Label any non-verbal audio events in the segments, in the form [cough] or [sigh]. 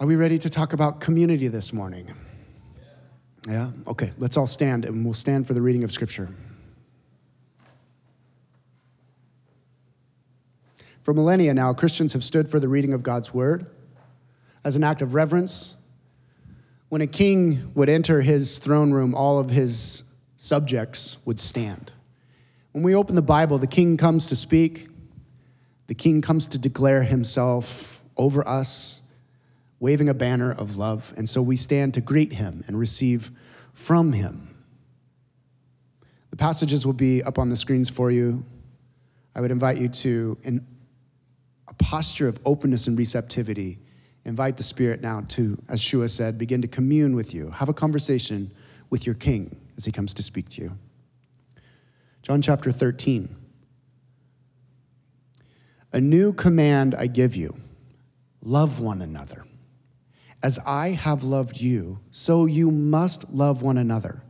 Are we ready to talk about community this morning? Yeah? Okay, let's all stand and we'll stand for the reading of Scripture. For millennia now, Christians have stood for the reading of God's Word as an act of reverence. When a king would enter his throne room, all of his subjects would stand. When we open the Bible, the king comes to speak, the king comes to declare himself over us, waving a banner of love. And so we stand to greet him and receive from him. The passages will be up on the screens for you. I would invite you to, in a posture of openness and receptivity, invite the Spirit now to, as Shua said, begin to commune with you, have a conversation with your King as he comes to speak to you. John chapter 13. A new command I give you love one another. As I have loved you, so you must love one another.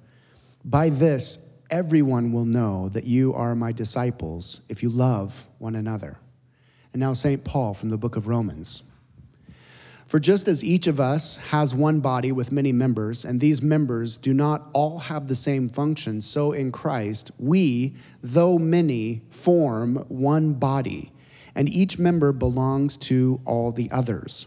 By this, everyone will know that you are my disciples if you love one another. And now, St. Paul from the book of Romans. For just as each of us has one body with many members, and these members do not all have the same function, so in Christ, we, though many, form one body, and each member belongs to all the others.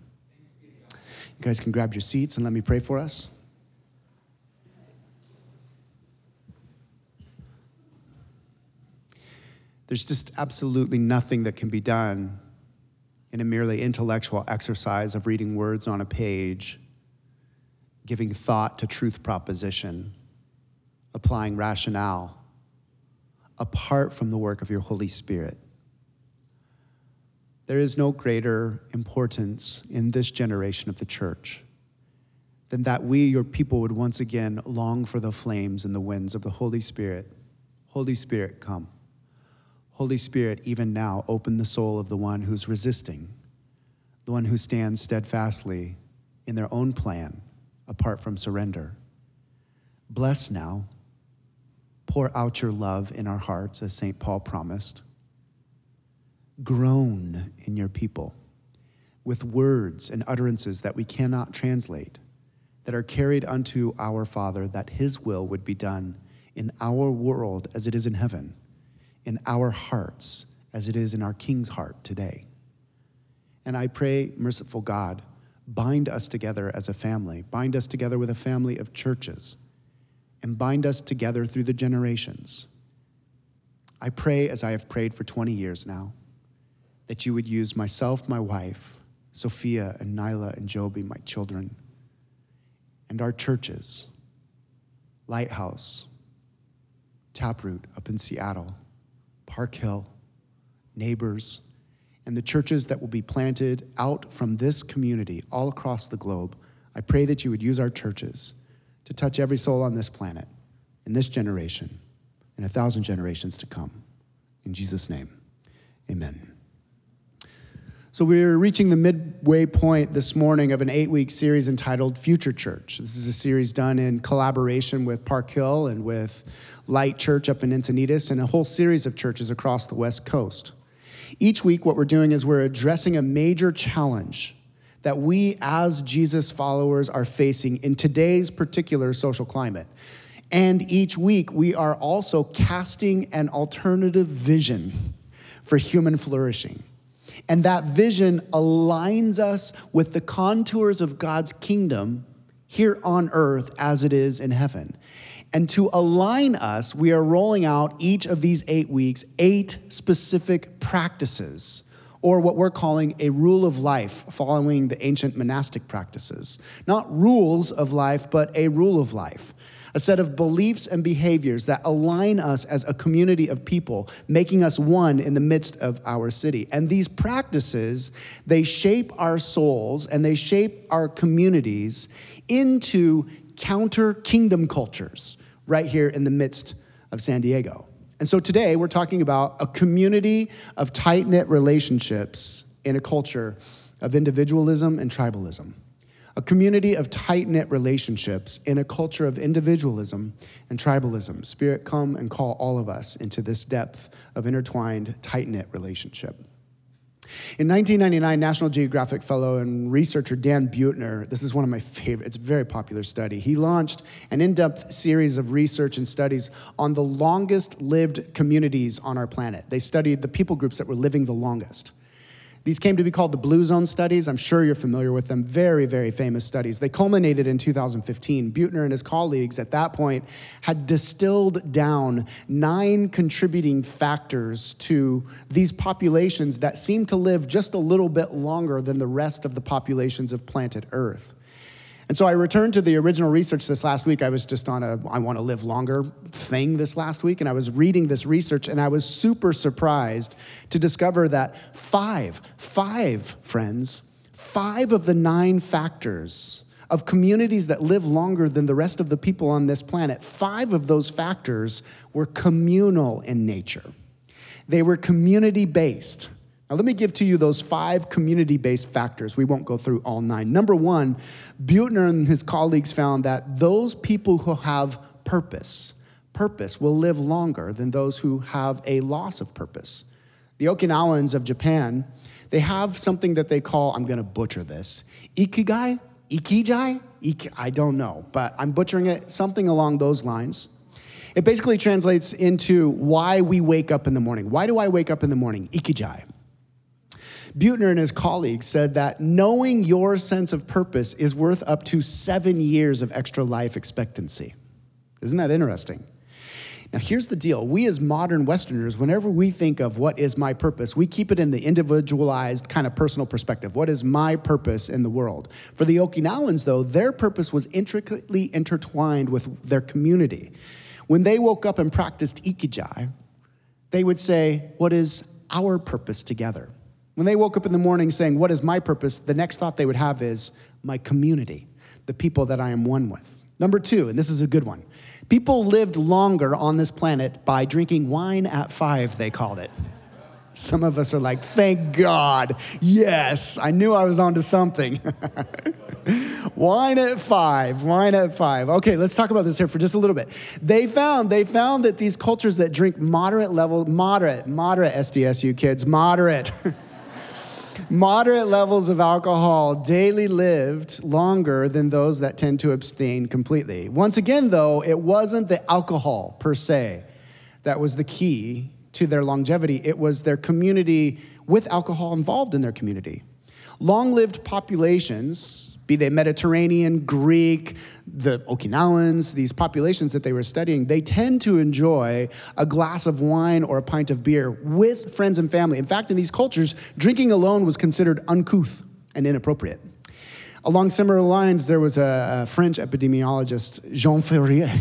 You guys can grab your seats and let me pray for us. There's just absolutely nothing that can be done in a merely intellectual exercise of reading words on a page, giving thought to truth proposition, applying rationale, apart from the work of your Holy Spirit. There is no greater importance in this generation of the church than that we, your people, would once again long for the flames and the winds of the Holy Spirit. Holy Spirit, come. Holy Spirit, even now, open the soul of the one who's resisting, the one who stands steadfastly in their own plan apart from surrender. Bless now. Pour out your love in our hearts, as St. Paul promised. Groan in your people with words and utterances that we cannot translate, that are carried unto our Father, that his will would be done in our world as it is in heaven in our hearts as it is in our King's heart today. And I pray, merciful God, bind us together as a family, bind us together with a family of churches, and bind us together through the generations. I pray, as I have prayed for 20 years now, that you would use myself, my wife, Sophia and Nyla and Joby, my children, and our churches, Lighthouse, Taproot up in Seattle, Park Hill, neighbors, and the churches that will be planted out from this community all across the globe. I pray that you would use our churches to touch every soul on this planet, in this generation, and a thousand generations to come. In Jesus' name, amen. So, we're reaching the midway point this morning of an eight week series entitled Future Church. This is a series done in collaboration with Park Hill and with Light Church up in Encinitas and a whole series of churches across the West Coast. Each week, what we're doing is we're addressing a major challenge that we as Jesus followers are facing in today's particular social climate. And each week, we are also casting an alternative vision for human flourishing. And that vision aligns us with the contours of God's kingdom here on earth as it is in heaven. And to align us, we are rolling out each of these eight weeks eight specific practices, or what we're calling a rule of life, following the ancient monastic practices. Not rules of life, but a rule of life a set of beliefs and behaviors that align us as a community of people, making us one in the midst of our city. And these practices, they shape our souls and they shape our communities into counter kingdom cultures right here in the midst of San Diego. And so today we're talking about a community of tight knit relationships in a culture of individualism and tribalism a community of tight knit relationships in a culture of individualism and tribalism. Spirit, come and call all of us into this depth of intertwined, tight knit relationship. In 1999, National Geographic fellow and researcher Dan Buettner, this is one of my favorite, it's a very popular study. He launched an in depth series of research and studies on the longest lived communities on our planet. They studied the people groups that were living the longest. These came to be called the Blue Zone studies. I'm sure you're familiar with them. Very, very famous studies. They culminated in 2015. Buettner and his colleagues at that point had distilled down nine contributing factors to these populations that seem to live just a little bit longer than the rest of the populations of planet Earth. And so I returned to the original research this last week. I was just on a I want to live longer thing this last week, and I was reading this research, and I was super surprised to discover that five, five friends, five of the nine factors of communities that live longer than the rest of the people on this planet, five of those factors were communal in nature. They were community based. Now, let me give to you those five community based factors. We won't go through all nine. Number one, Buettner and his colleagues found that those people who have purpose, purpose, will live longer than those who have a loss of purpose. The Okinawans of Japan, they have something that they call, I'm going to butcher this, ikigai? Ikijai? Ik, I don't know, but I'm butchering it, something along those lines. It basically translates into why we wake up in the morning. Why do I wake up in the morning? Ikijai. Buettner and his colleagues said that knowing your sense of purpose is worth up to seven years of extra life expectancy. Isn't that interesting? Now, here's the deal. We, as modern Westerners, whenever we think of what is my purpose, we keep it in the individualized kind of personal perspective. What is my purpose in the world? For the Okinawans, though, their purpose was intricately intertwined with their community. When they woke up and practiced ikijai, they would say, What is our purpose together? When they woke up in the morning saying, What is my purpose? the next thought they would have is, My community, the people that I am one with. Number two, and this is a good one people lived longer on this planet by drinking wine at five, they called it. Some of us are like, Thank God. Yes, I knew I was onto something. [laughs] wine at five wine at five okay let's talk about this here for just a little bit they found they found that these cultures that drink moderate level moderate moderate sdsu kids moderate [laughs] moderate levels of alcohol daily lived longer than those that tend to abstain completely. Once again, though, it wasn't the alcohol per se that was the key to their longevity, it was their community with alcohol involved in their community. Long lived populations, be they Mediterranean, Greek, the Okinawans, these populations that they were studying, they tend to enjoy a glass of wine or a pint of beer with friends and family. In fact, in these cultures, drinking alone was considered uncouth and inappropriate. Along similar lines, there was a, French epidemiologist, Jean Ferrier.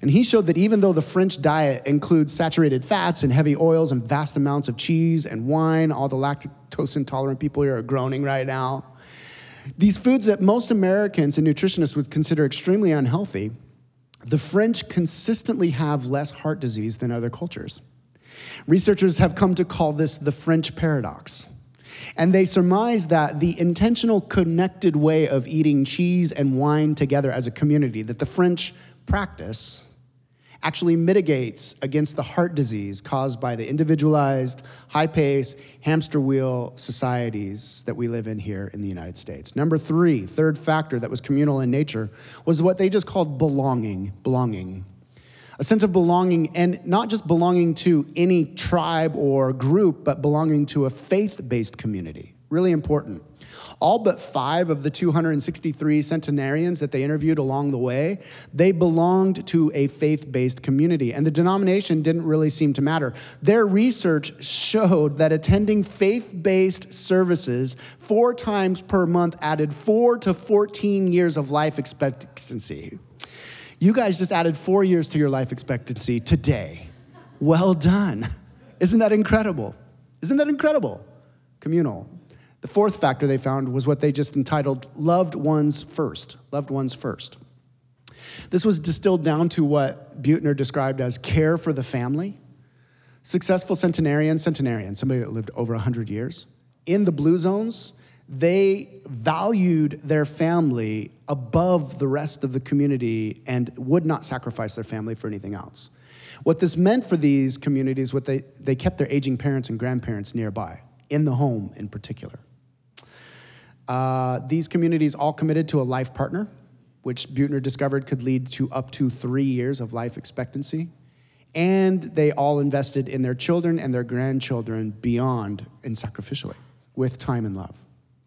And he showed that even though the French diet includes saturated fats and heavy oils and vast amounts of cheese and wine, all the lactose intolerant people here are groaning right now. These foods that most Americans and nutritionists would consider extremely unhealthy, the French consistently have less heart disease than other cultures. Researchers have come to call this the French paradox. And they surmise that the intentional connected way of eating cheese and wine together as a community that the French practice actually mitigates against the heart disease caused by the individualized, high pace, hamster wheel societies that we live in here in the United States. Number three, third factor that was communal in nature, was what they just called belonging. Belonging. A sense of belonging, and not just belonging to any tribe or group, but belonging to a faith based community. Really important. All but five of the 263 centenarians that they interviewed along the way, they belonged to a faith based community, and the denomination didn't really seem to matter. Their research showed that attending faith based services four times per month added four to 14 years of life expectancy. You guys just added four years to your life expectancy today. Well done. Isn't that incredible? Isn't that incredible? Communal. The fourth factor they found was what they just entitled loved ones first. Loved ones first. This was distilled down to what Buettner described as care for the family. Successful centenarian, centenarian, somebody that lived over 100 years. In the blue zones, they valued their family above the rest of the community and would not sacrifice their family for anything else. What this meant for these communities, what they, they kept their aging parents and grandparents nearby, in the home in particular. Uh, these communities all committed to a life partner, which Buettner discovered could lead to up to three years of life expectancy. And they all invested in their children and their grandchildren beyond and sacrificially with time and love.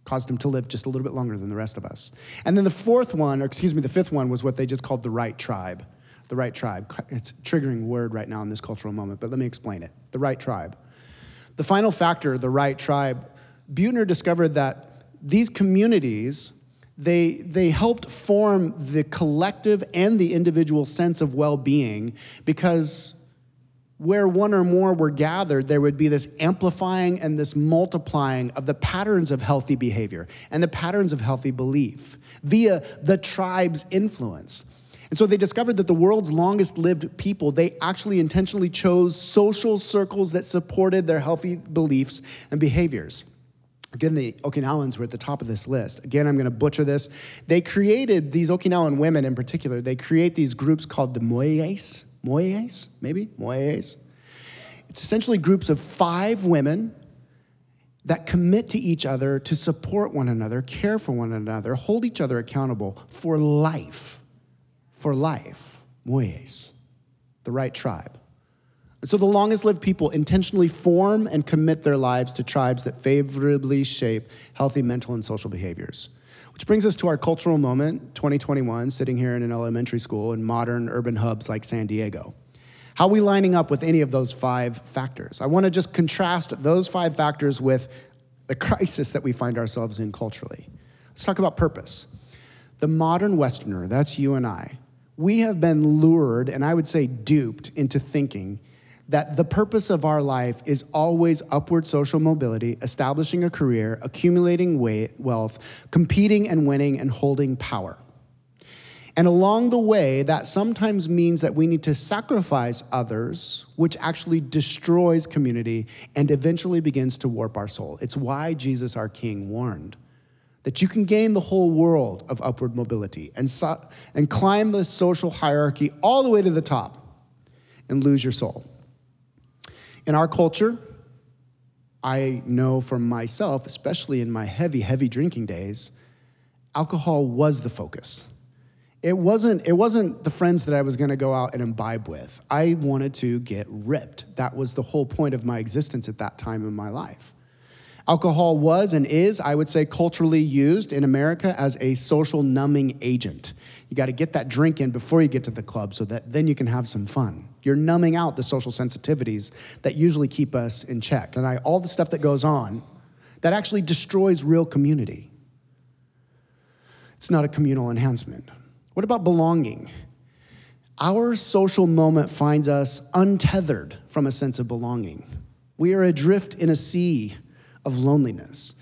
Caused them to live just a little bit longer than the rest of us. And then the fourth one, or excuse me, the fifth one was what they just called the right tribe. The right tribe. It's a triggering word right now in this cultural moment, but let me explain it. The right tribe. The final factor, the right tribe, Buettner discovered that these communities, they, they helped form the collective and the individual sense of well being because where one or more were gathered, there would be this amplifying and this multiplying of the patterns of healthy behavior and the patterns of healthy belief via the tribe's influence. And so they discovered that the world's longest lived people, they actually intentionally chose social circles that supported their healthy beliefs and behaviors. Again, the Okinawans were at the top of this list. Again, I'm going to butcher this. They created, these Okinawan women in particular, they create these groups called the Moyes. Moyes, maybe? Moyes. It's essentially groups of five women that commit to each other to support one another, care for one another, hold each other accountable for life. For life. Moyes, the right tribe. So the longest lived people intentionally form and commit their lives to tribes that favorably shape healthy mental and social behaviors. Which brings us to our cultural moment, 2021, sitting here in an elementary school in modern urban hubs like San Diego. How are we lining up with any of those five factors? I want to just contrast those five factors with the crisis that we find ourselves in culturally. Let's talk about purpose. The modern Westerner, that's you and I, we have been lured, and I would say duped, into thinking that the purpose of our life is always upward social mobility, establishing a career, accumulating wealth, competing and winning, and holding power. And along the way, that sometimes means that we need to sacrifice others, which actually destroys community and eventually begins to warp our soul. It's why Jesus, our King, warned that you can gain the whole world of upward mobility and, so, and climb the social hierarchy all the way to the top and lose your soul. In our culture, I know from myself, especially in my heavy, heavy drinking days, alcohol was the focus. It wasn't, it wasn't the friends that I was gonna go out and imbibe with. I wanted to get ripped. That was the whole point of my existence at that time in my life. Alcohol was and is, I would say, culturally used in America as a social numbing agent. You got to get that drink in before you get to the club so that then you can have some fun. You're numbing out the social sensitivities that usually keep us in check. And I, all the stuff that goes on that actually destroys real community. It's not a communal enhancement. What about belonging? Our social moment finds us untethered from a sense of belonging. We are adrift in a sea of loneliness.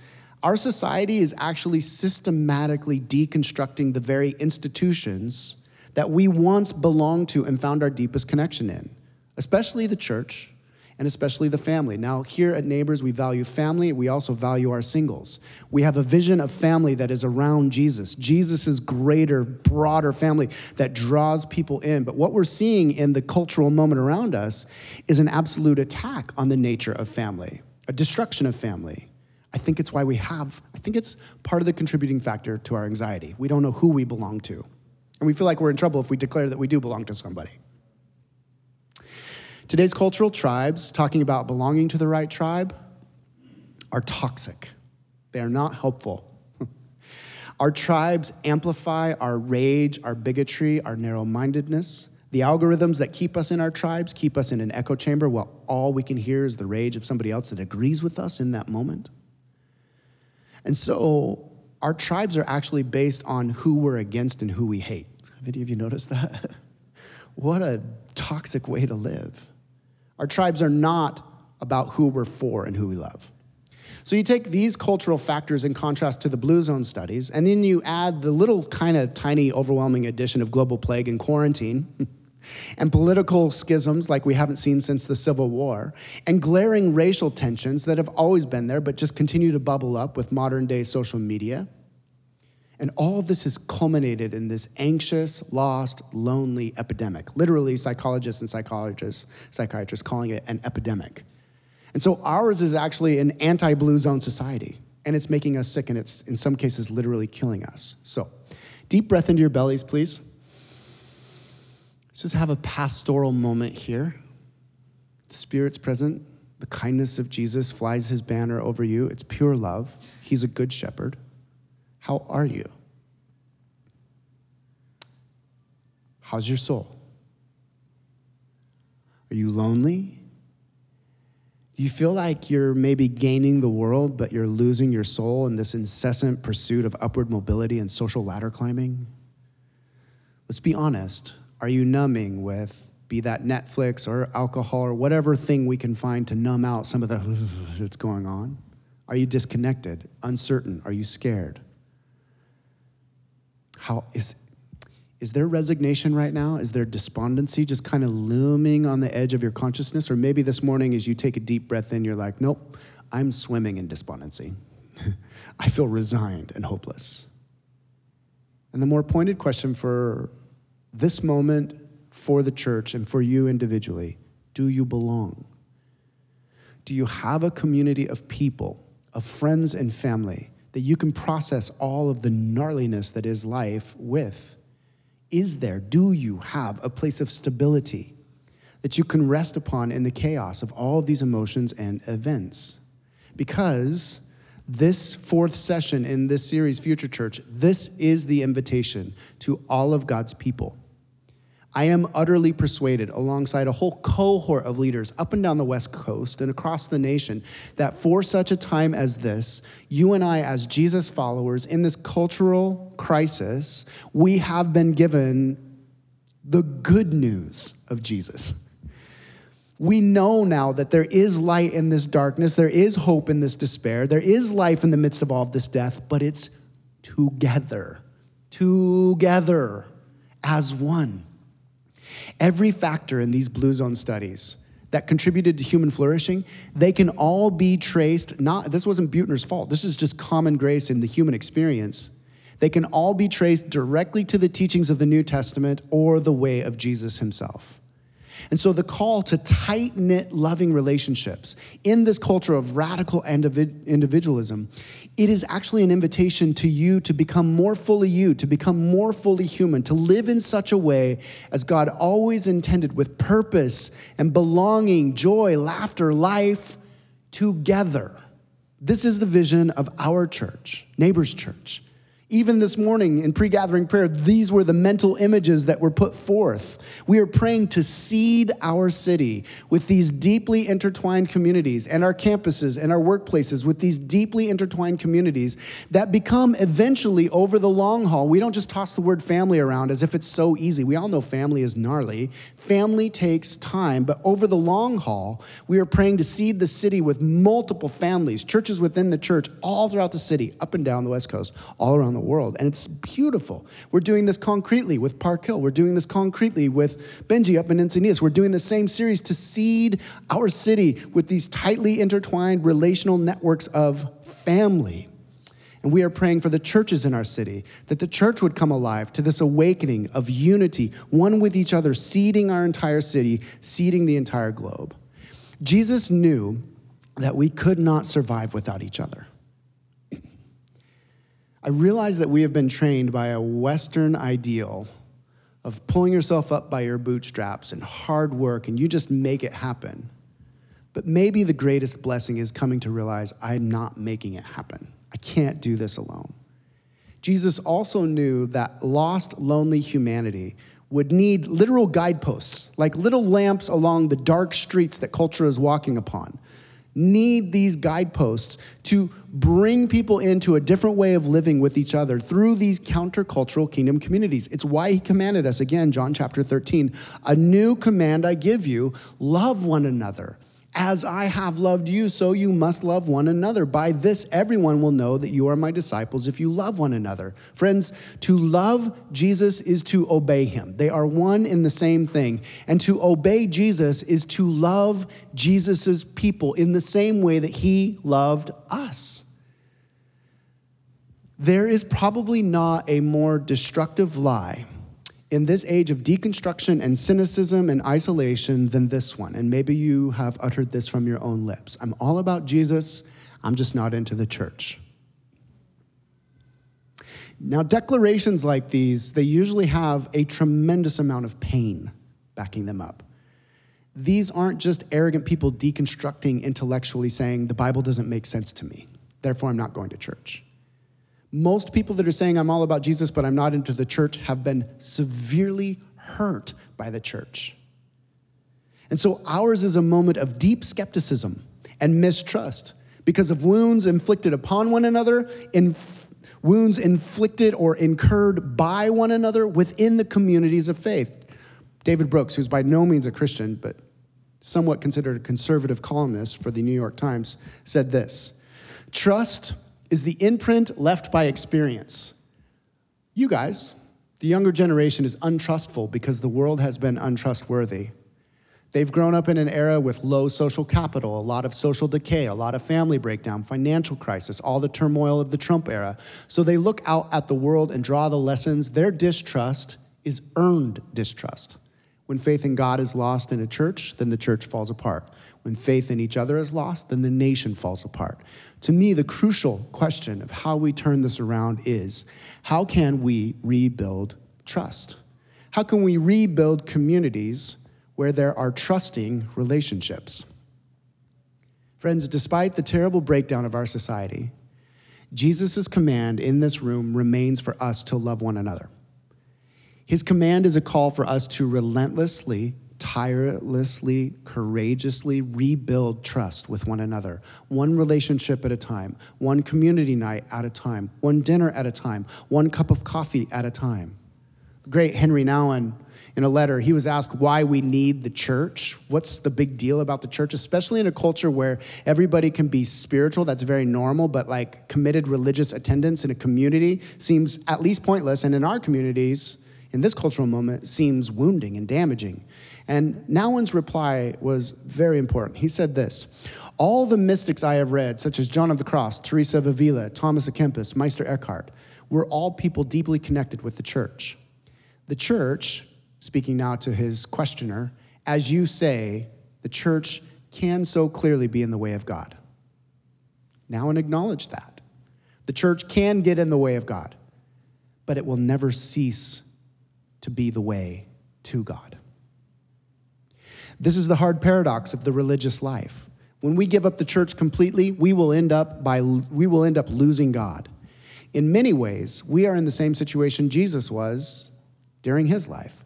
Our society is actually systematically deconstructing the very institutions that we once belonged to and found our deepest connection in, especially the church and especially the family. Now, here at Neighbors, we value family. We also value our singles. We have a vision of family that is around Jesus, Jesus' greater, broader family that draws people in. But what we're seeing in the cultural moment around us is an absolute attack on the nature of family, a destruction of family. I think it's why we have, I think it's part of the contributing factor to our anxiety. We don't know who we belong to. And we feel like we're in trouble if we declare that we do belong to somebody. Today's cultural tribes, talking about belonging to the right tribe, are toxic. They are not helpful. [laughs] our tribes amplify our rage, our bigotry, our narrow mindedness. The algorithms that keep us in our tribes keep us in an echo chamber while all we can hear is the rage of somebody else that agrees with us in that moment. And so our tribes are actually based on who we're against and who we hate. Have any of you noticed that? [laughs] what a toxic way to live. Our tribes are not about who we're for and who we love. So you take these cultural factors in contrast to the blue zone studies, and then you add the little kind of tiny, overwhelming addition of global plague and quarantine. [laughs] and political schisms like we haven't seen since the Civil War, and glaring racial tensions that have always been there but just continue to bubble up with modern day social media. And all of this has culminated in this anxious, lost, lonely epidemic. Literally, psychologists and psychologists, psychiatrists calling it an epidemic. And so ours is actually an anti-blue zone society, and it's making us sick, and it's in some cases literally killing us. So, deep breath into your bellies, please. Let's just have a pastoral moment here. The Spirit's present. The kindness of Jesus flies his banner over you. It's pure love. He's a good shepherd. How are you? How's your soul? Are you lonely? Do you feel like you're maybe gaining the world, but you're losing your soul in this incessant pursuit of upward mobility and social ladder climbing? Let's be honest. Are you numbing with, be that Netflix or alcohol or whatever thing we can find to numb out some of the [laughs] that's going on? Are you disconnected, uncertain? Are you scared? How is is there resignation right now? Is there despondency just kind of looming on the edge of your consciousness? Or maybe this morning, as you take a deep breath in, you're like, nope, I'm swimming in despondency. [laughs] I feel resigned and hopeless. And the more pointed question for this moment, for the church, and for you individually do you belong? Do you have a community of people, of friends and family that you can process all of the gnarliness that is life with? Is there, do you have a place of stability that you can rest upon in the chaos of all of these emotions and events? Because this fourth session in this series, Future Church, this is the invitation to all of God's people I am utterly persuaded, alongside a whole cohort of leaders up and down the West Coast and across the nation, that for such a time as this, you and I, as Jesus followers in this cultural crisis, we have been given the good news of Jesus. We know now that there is light in this darkness, there is hope in this despair, there is life in the midst of all of this death, but it's together, together as one. Every factor in these blue zone studies that contributed to human flourishing, they can all be traced, not, this wasn't Buettner's fault, this is just common grace in the human experience. They can all be traced directly to the teachings of the New Testament or the way of Jesus himself. And so the call to tight knit, loving relationships in this culture of radical individualism, it is actually an invitation to you to become more fully you, to become more fully human, to live in such a way as God always intended with purpose and belonging, joy, laughter, life together. This is the vision of our church, Neighbors Church. Even this morning in pre gathering prayer, these were the mental images that were put forth. We are praying to seed our city with these deeply intertwined communities and our campuses and our workplaces with these deeply intertwined communities that become eventually over the long haul. We don't just toss the word family around as if it's so easy. We all know family is gnarly. Family takes time, but over the long haul, we are praying to seed the city with multiple families, churches within the church, all throughout the city, up and down the West Coast, all around the world, and it's beautiful. We're doing this concretely with Park Hill. We're doing this concretely with Benji up in Encinitas. We're doing the same series to seed our city with these tightly intertwined relational networks of family. And we are praying for the churches in our city, that the church would come alive to this awakening of unity, one with each other, seeding our entire city, seeding the entire globe. Jesus knew that we could not survive without each other. I realize that we have been trained by a Western ideal of pulling yourself up by your bootstraps and hard work, and you just make it happen. But maybe the greatest blessing is coming to realize I'm not making it happen. I can't do this alone. Jesus also knew that lost, lonely humanity would need literal guideposts, like little lamps along the dark streets that culture is walking upon need these guideposts to bring people into a different way of living with each other through these countercultural kingdom communities. It's why he commanded us, again, John chapter 13, a new command I give you love one another. As I have loved you, so you must love one another. By this, everyone will know that you are my disciples if you love one another. Friends, to love Jesus is to obey him. They are one in the same thing. And to obey Jesus is to love Jesus' people in the same way that he loved us. There is probably not a more destructive lie in this age of deconstruction and cynicism and isolation than this one. And maybe you have uttered this from your own lips I'm all about Jesus, I'm just not into the church. Now, declarations like these, they usually have a tremendous amount of pain backing them up. These aren't just arrogant people deconstructing intellectually saying, the Bible doesn't make sense to me, therefore I'm not going to church. Most people that are saying, I'm all about Jesus, but I'm not into the church, have been severely hurt by the church. And so ours is a moment of deep skepticism and mistrust because of wounds inflicted upon one another, inf- wounds inflicted or incurred by one another within the communities of faith. David Brooks, who's by no means a Christian, but somewhat considered a conservative columnist for the New York Times, said this Trust is the imprint left by experience. You guys, the younger generation, is untrustful because the world has been untrustworthy. They've grown up in an era with low social capital, a lot of social decay, a lot of family breakdown, financial crisis, all the turmoil of the Trump era. So they look out at the world and draw the lessons. Their distrust is earned distrust. When faith in God is lost in a church, then the church falls apart. When faith in each other is lost, then the nation falls apart. To me, the crucial question of how we turn this around is how can we rebuild trust? How can we rebuild communities where there are trusting relationships? Friends, despite the terrible breakdown of our society, Jesus' command in this room remains for us to love one another. His command is a call for us to relentlessly tirelessly, courageously rebuild trust with one another, one relationship at a time, one community night at a time, one dinner at a time, one cup of coffee at a time. The great Henry Nouwen, in a letter, he was asked why we need the church. What's the big deal about the church, especially in a culture where everybody can be spiritual? That's very normal, but like committed religious attendance in a community seems at least pointless. And in our communities, in this cultural moment, seems wounding and damaging. And Nouwen's reply was very important. He said this All the mystics I have read, such as John of the Cross, Teresa of Avila, Thomas à Kempis, Meister Eckhart, were all people deeply connected with the church. The church, speaking now to his questioner, as you say, the church can so clearly be in the way of God. Nouwen acknowledge that. The church can get in the way of God, but it will never cease to be the way to God. This is the hard paradox of the religious life. When we give up the church completely, we will end up by we will end up losing God. In many ways, we are in the same situation Jesus was during his life.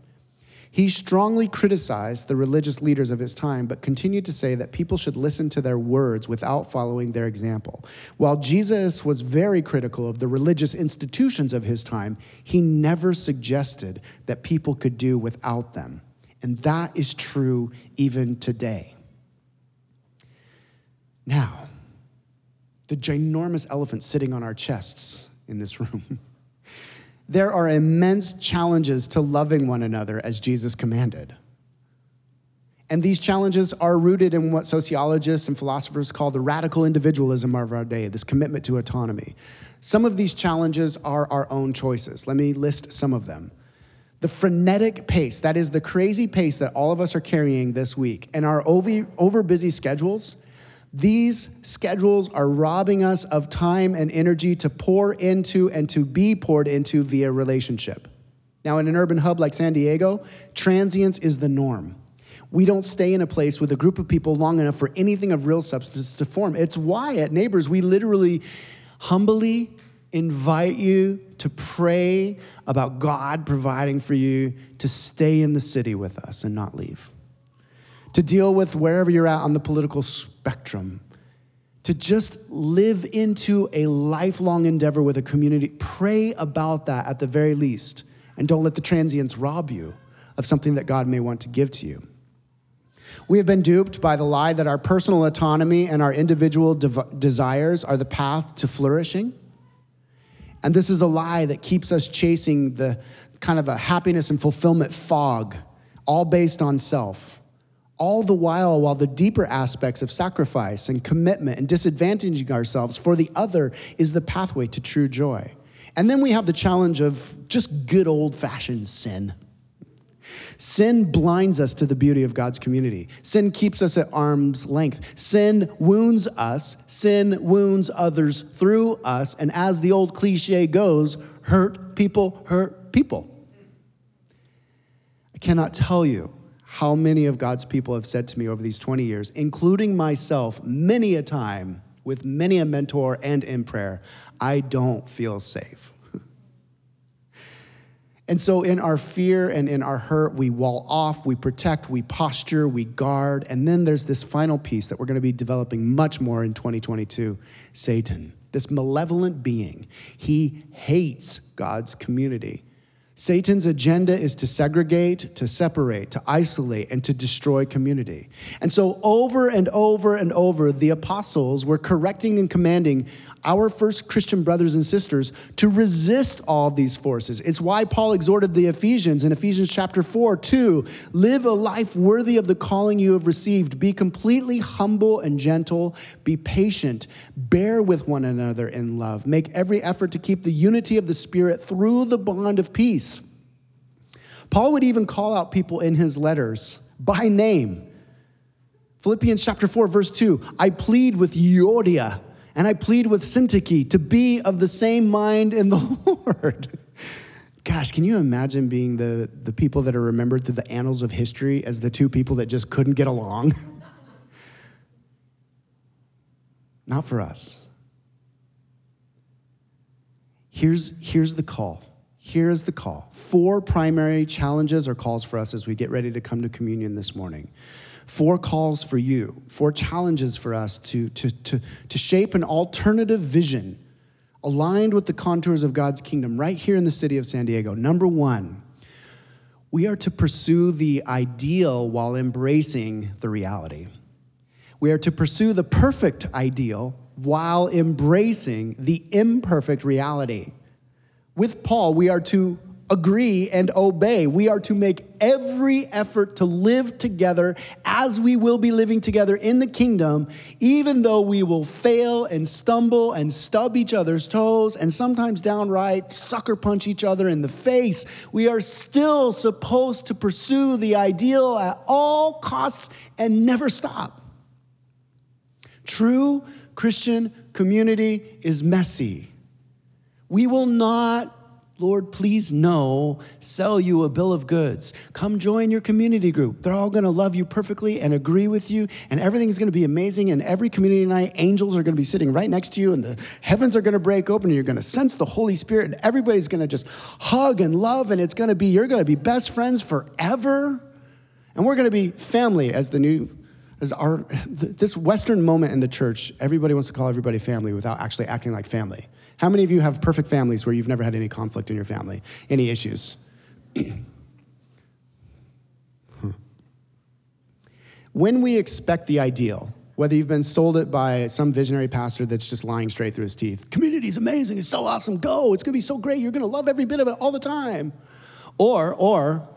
He strongly criticized the religious leaders of his time, but continued to say that people should listen to their words without following their example. While Jesus was very critical of the religious institutions of his time, he never suggested that people could do without them. And that is true even today. Now, the ginormous elephant sitting on our chests in this room [laughs] there are immense challenges to loving one another as Jesus commanded. And these challenges are rooted in what sociologists and philosophers call the radical individualism of our day, this commitment to autonomy. Some of these challenges are our own choices. Let me list some of them. The frenetic pace, that is the crazy pace that all of us are carrying this week, and our over, over busy schedules, these schedules are robbing us of time and energy to pour into and to be poured into via relationship. Now, in an urban hub like San Diego, transience is the norm. We don't stay in a place with a group of people long enough for anything of real substance to form. It's why at Neighbors we literally humbly invite you to pray about God providing for you to stay in the city with us and not leave. To deal with wherever you're at on the political spectrum. To just live into a lifelong endeavor with a community. Pray about that at the very least. And don't let the transients rob you of something that God may want to give to you. We have been duped by the lie that our personal autonomy and our individual de- desires are the path to flourishing. And this is a lie that keeps us chasing the kind of a happiness and fulfillment fog, all based on self. All the while, while the deeper aspects of sacrifice and commitment and disadvantaging ourselves for the other is the pathway to true joy. And then we have the challenge of just good old fashioned sin. Sin blinds us to the beauty of God's community. Sin keeps us at arm's length. Sin wounds us. Sin wounds others through us. And as the old cliche goes, hurt people hurt people. I cannot tell you how many of God's people have said to me over these 20 years, including myself, many a time with many a mentor and in prayer, I don't feel safe. And so, in our fear and in our hurt, we wall off, we protect, we posture, we guard. And then there's this final piece that we're going to be developing much more in 2022 Satan, this malevolent being. He hates God's community. Satan's agenda is to segregate, to separate, to isolate, and to destroy community. And so, over and over and over, the apostles were correcting and commanding our first Christian brothers and sisters to resist all these forces. It's why Paul exhorted the Ephesians in Ephesians chapter 4 to live a life worthy of the calling you have received. Be completely humble and gentle, be patient, bear with one another in love, make every effort to keep the unity of the Spirit through the bond of peace. Paul would even call out people in his letters by name. Philippians chapter 4, verse 2 I plead with Euodia and I plead with Syntyche to be of the same mind in the [laughs] Lord. Gosh, can you imagine being the, the people that are remembered through the annals of history as the two people that just couldn't get along? [laughs] Not for us. Here's, here's the call here is the call. Four primary challenges or calls for us as we get ready to come to communion this morning. Four calls for you, four challenges for us to, to, to, to shape an alternative vision aligned with the contours of God's kingdom right here in the city of San Diego. Number one, we are to pursue the ideal while embracing the reality. We are to pursue the perfect ideal while embracing the imperfect reality with Paul, we are to agree and obey. We are to make every effort to live together as we will be living together in the kingdom, even though we will fail and stumble and stub each other's toes and sometimes downright sucker punch each other in the face. We are still supposed to pursue the ideal at all costs and never stop. True Christian community is messy. We will not, Lord, please no, sell you a bill of goods. Come join your community group. They're all gonna love you perfectly and agree with you, and everything's gonna be amazing. And every community night, angels are gonna be sitting right next to you, and the heavens are gonna break open, and you're gonna sense the Holy Spirit, and everybody's gonna just hug and love, and it's gonna be, you're gonna be best friends forever. And we're gonna be family as the new as our [laughs] this western moment in the church everybody wants to call everybody family without actually acting like family how many of you have perfect families where you've never had any conflict in your family, any issues? [clears throat] When we expect the ideal Whether you've been sold it by some visionary pastor that's just lying straight through his teeth. Community's amazing, it's so awesome, go, it's gonna be so great, you're gonna love every bit of it all the time. Or, or,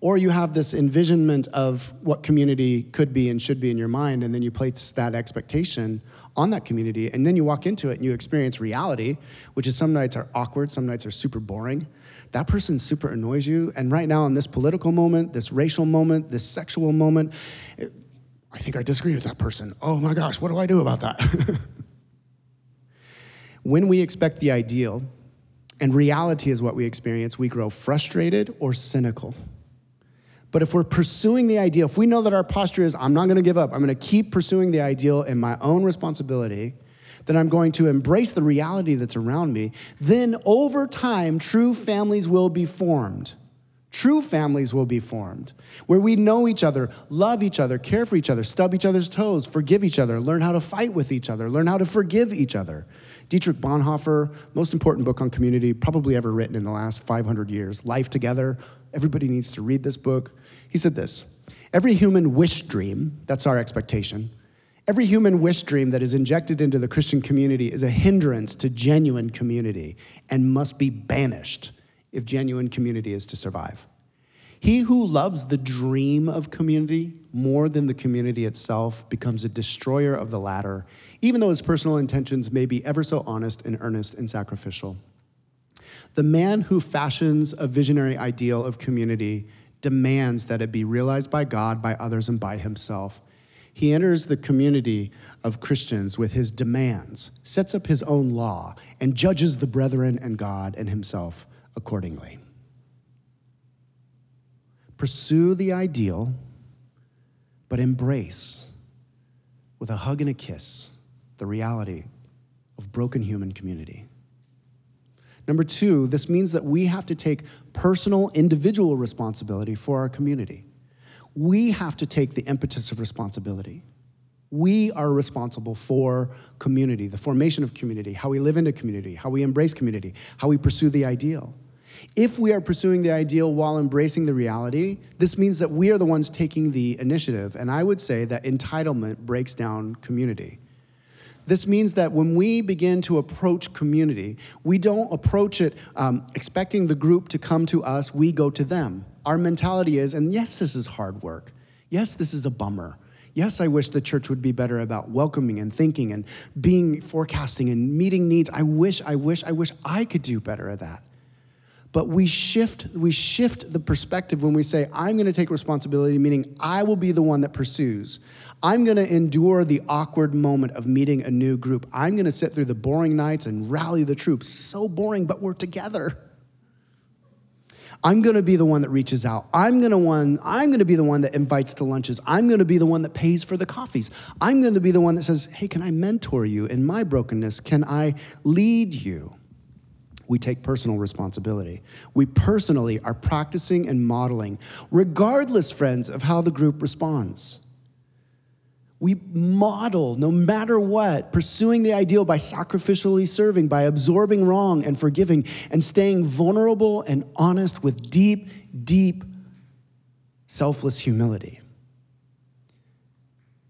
or you have this envisionment of what community could be and should be in your mind, and then you place that expectation on that community, and then you walk into it and you experience reality, which is some nights are awkward, some nights are super boring. That person super annoys you, and right now in this political moment, this racial moment, this sexual moment, it, I think I disagree with that person. Oh my gosh, what do I do about that? [laughs] when we expect the ideal, and reality is what we experience, we grow frustrated or cynical. But if we're pursuing the ideal, if we know that our posture is, I'm not gonna give up, I'm gonna keep pursuing the ideal in my own responsibility, then I'm going to embrace the reality that's around me, then over time, true families will be formed. True families will be formed where we know each other, love each other, care for each other, stub each other's toes, forgive each other, learn how to fight with each other, learn how to forgive each other. Dietrich Bonhoeffer, most important book on community probably ever written in the last 500 years, Life Together. Everybody needs to read this book. He said this Every human wish dream, that's our expectation, every human wish dream that is injected into the Christian community is a hindrance to genuine community and must be banished if genuine community is to survive. He who loves the dream of community more than the community itself becomes a destroyer of the latter, even though his personal intentions may be ever so honest and earnest and sacrificial. The man who fashions a visionary ideal of community demands that it be realized by God, by others, and by himself. He enters the community of Christians with his demands, sets up his own law, and judges the brethren and God and himself accordingly. Pursue the ideal, but embrace with a hug and a kiss the reality of broken human community. Number two, this means that we have to take personal, individual responsibility for our community. We have to take the impetus of responsibility. We are responsible for community, the formation of community, how we live into community, how we embrace community, how we pursue the ideal. If we are pursuing the ideal while embracing the reality, this means that we are the ones taking the initiative. And I would say that entitlement breaks down community. This means that when we begin to approach community, we don't approach it um, expecting the group to come to us, we go to them. Our mentality is, and yes, this is hard work. Yes, this is a bummer. Yes, I wish the church would be better about welcoming and thinking and being forecasting and meeting needs. I wish, I wish, I wish I could do better at that. But we shift, we shift the perspective when we say, I'm going to take responsibility, meaning I will be the one that pursues. I'm going to endure the awkward moment of meeting a new group. I'm going to sit through the boring nights and rally the troops. So boring, but we're together. I'm going to be the one that reaches out. I'm going to one I'm going to be the one that invites to lunches. I'm going to be the one that pays for the coffees. I'm going to be the one that says, "Hey, can I mentor you in my brokenness? Can I lead you?" We take personal responsibility. We personally are practicing and modeling, regardless, friends, of how the group responds. We model, no matter what, pursuing the ideal by sacrificially serving, by absorbing wrong and forgiving, and staying vulnerable and honest with deep, deep, selfless humility.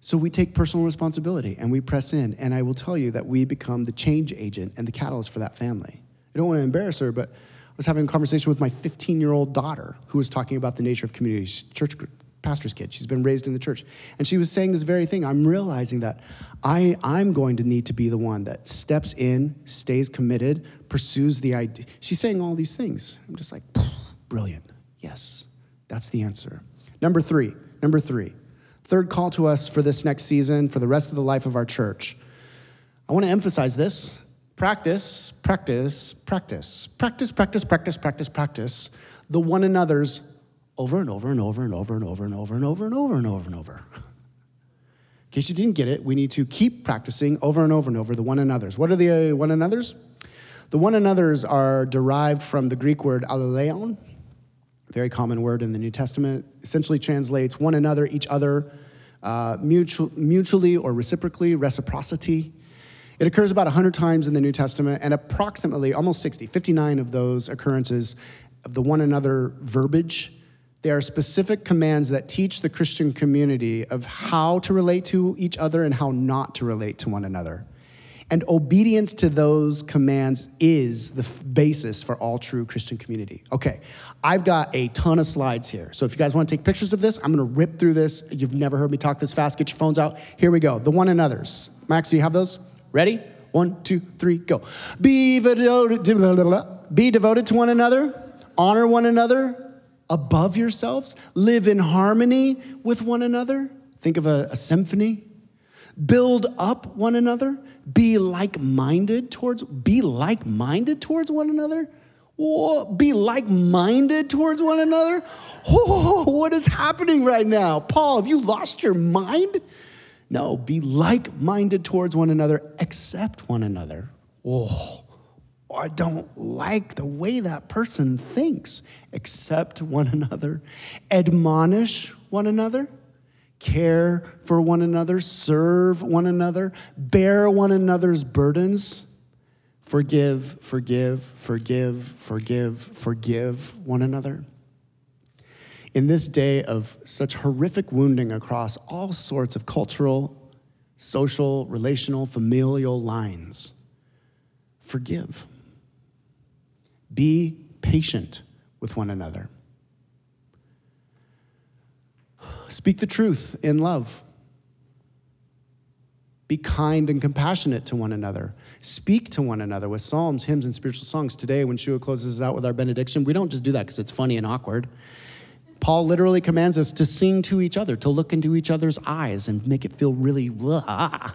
So we take personal responsibility and we press in, and I will tell you that we become the change agent and the catalyst for that family. I don't want to embarrass her, but I was having a conversation with my 15 year old daughter who was talking about the nature of community. She's church pastor's kid. She's been raised in the church. And she was saying this very thing. I'm realizing that I, I'm going to need to be the one that steps in, stays committed, pursues the idea. She's saying all these things. I'm just like, brilliant. Yes, that's the answer. Number three, number three, third call to us for this next season, for the rest of the life of our church. I want to emphasize this practice, practice, practice, practice, practice, practice, practice, practice the one another's over and over and over and over and over and over and over and over and over and over. In case you didn't get it, we need to keep practicing over and over and over the one another's. What are the one another's? The one another's are derived from the Greek word allelon, very common word in the New Testament. Essentially translates one another, each other, uh, mutual, mutually or reciprocally, reciprocity. It occurs about 100 times in the New Testament, and approximately almost 60, 59 of those occurrences of the one another verbiage, They are specific commands that teach the Christian community of how to relate to each other and how not to relate to one another. And obedience to those commands is the f- basis for all true Christian community. Okay, I've got a ton of slides here. So if you guys want to take pictures of this, I'm going to rip through this. You've never heard me talk this fast. Get your phones out. Here we go. The one another's. Max, do you have those? Ready? One, two, three, go. Be devoted, be devoted to one another, honor one another above yourselves, live in harmony with one another. Think of a, a symphony. Build up one another be like-minded towards be like-minded towards one another be like-minded towards one another what is happening right now paul have you lost your mind no be like-minded towards one another accept one another Whoa, I don't like the way that person thinks. Accept one another, admonish one another care for one another, serve one another, bear one another's burdens, forgive, forgive, forgive, forgive, forgive one another. In this day of such horrific wounding across all sorts of cultural, social, relational, familial lines, forgive. Be patient with one another. Speak the truth in love. Be kind and compassionate to one another. Speak to one another with psalms, hymns, and spiritual songs. Today, when Shua closes us out with our benediction, we don't just do that because it's funny and awkward. Paul literally commands us to sing to each other, to look into each other's eyes and make it feel really blah,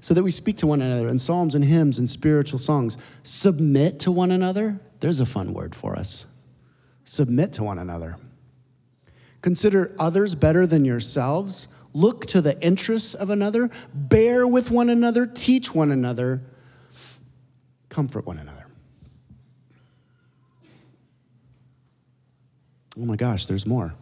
so that we speak to one another in psalms and hymns and spiritual songs. Submit to one another. There's a fun word for us. Submit to one another. Consider others better than yourselves. Look to the interests of another. Bear with one another. Teach one another. Comfort one another. Oh my gosh, there's more.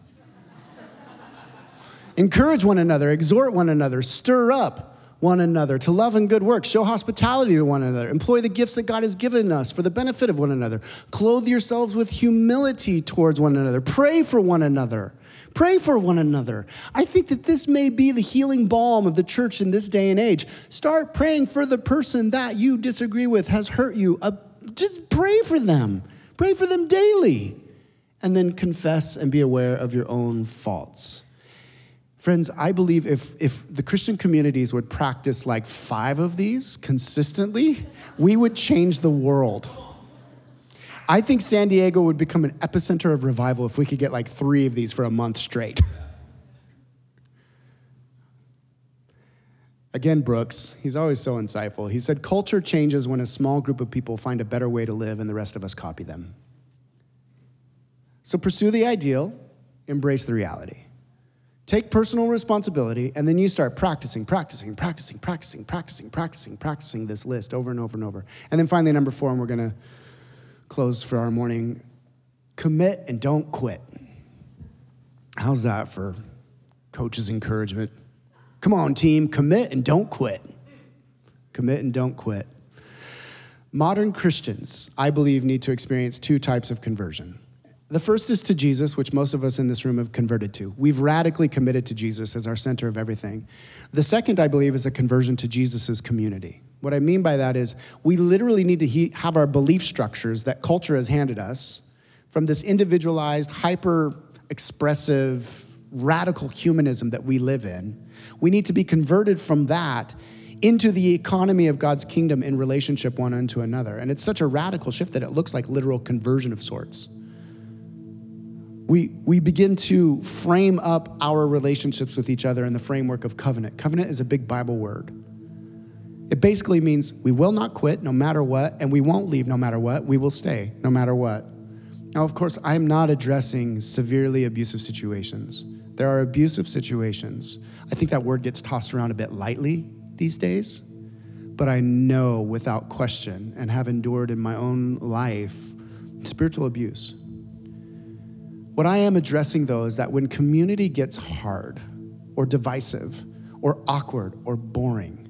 Encourage one another, exhort one another, stir up one another, to love and good works, show hospitality to one another, employ the gifts that God has given us for the benefit of one another, clothe yourselves with humility towards one another, pray for one another. Pray for one another. I think that this may be the healing balm of the church in this day and age. Start praying for the person that you disagree with has hurt you. Uh, just pray for them. Pray for them daily. And then confess and be aware of your own faults. Friends, I believe if, if the Christian communities would practice like five of these consistently, we would change the world. I think San Diego would become an epicenter of revival if we could get like three of these for a month straight. [laughs] Again, Brooks, he's always so insightful. He said, Culture changes when a small group of people find a better way to live and the rest of us copy them. So pursue the ideal, embrace the reality. Take personal responsibility, and then you start practicing, practicing, practicing, practicing, practicing, practicing, practicing this list over and over and over. And then finally, number four, and we're gonna close for our morning commit and don't quit. How's that for coach's encouragement? Come on, team, commit and don't quit. Commit and don't quit. Modern Christians, I believe, need to experience two types of conversion. The first is to Jesus, which most of us in this room have converted to. We've radically committed to Jesus as our center of everything. The second, I believe, is a conversion to Jesus' community. What I mean by that is we literally need to he- have our belief structures that culture has handed us from this individualized, hyper expressive, radical humanism that we live in. We need to be converted from that into the economy of God's kingdom in relationship one unto another. And it's such a radical shift that it looks like literal conversion of sorts. We, we begin to frame up our relationships with each other in the framework of covenant. Covenant is a big Bible word. It basically means we will not quit no matter what, and we won't leave no matter what. We will stay no matter what. Now, of course, I'm not addressing severely abusive situations. There are abusive situations. I think that word gets tossed around a bit lightly these days, but I know without question and have endured in my own life spiritual abuse. What I am addressing, though, is that when community gets hard or divisive or awkward or boring,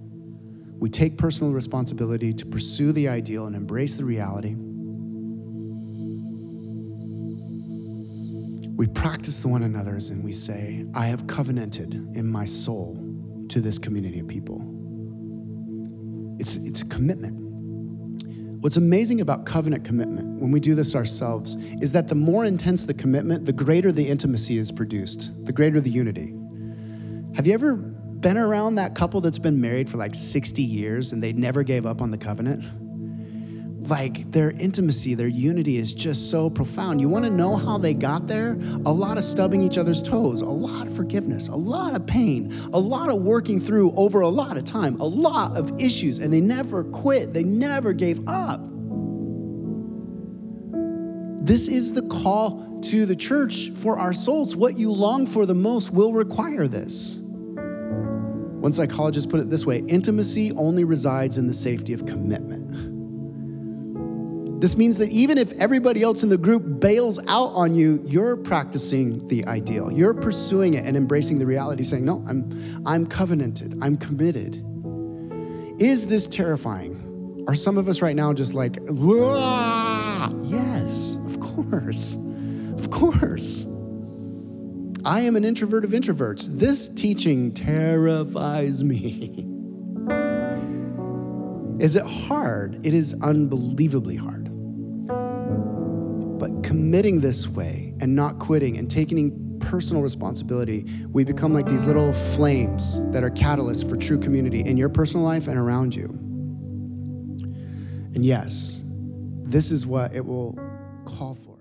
we take personal responsibility to pursue the ideal and embrace the reality. we practice the one another's and we say, I have covenanted in my soul to this community of people. It's, it's a commitment. What's amazing about covenant commitment when we do this ourselves is that the more intense the commitment, the greater the intimacy is produced, the greater the unity. Have you ever been around that couple that's been married for like 60 years and they never gave up on the covenant? Like their intimacy, their unity is just so profound. You want to know how they got there? A lot of stubbing each other's toes, a lot of forgiveness, a lot of pain, a lot of working through over a lot of time, a lot of issues, and they never quit. They never gave up. This is the call to the church for our souls. What you long for the most will require this. One psychologist put it this way intimacy only resides in the safety of commitment. This means that even if everybody else in the group bails out on you, you're practicing the ideal. You're pursuing it and embracing the reality, saying, No, I'm, I'm covenanted, I'm committed. Is this terrifying? Are some of us right now just like, Wah! yes, of course, of course. I am an introvert of introverts. This teaching terrifies me. [laughs] Is it hard? It is unbelievably hard. But committing this way and not quitting and taking personal responsibility, we become like these little flames that are catalysts for true community in your personal life and around you. And yes, this is what it will call for.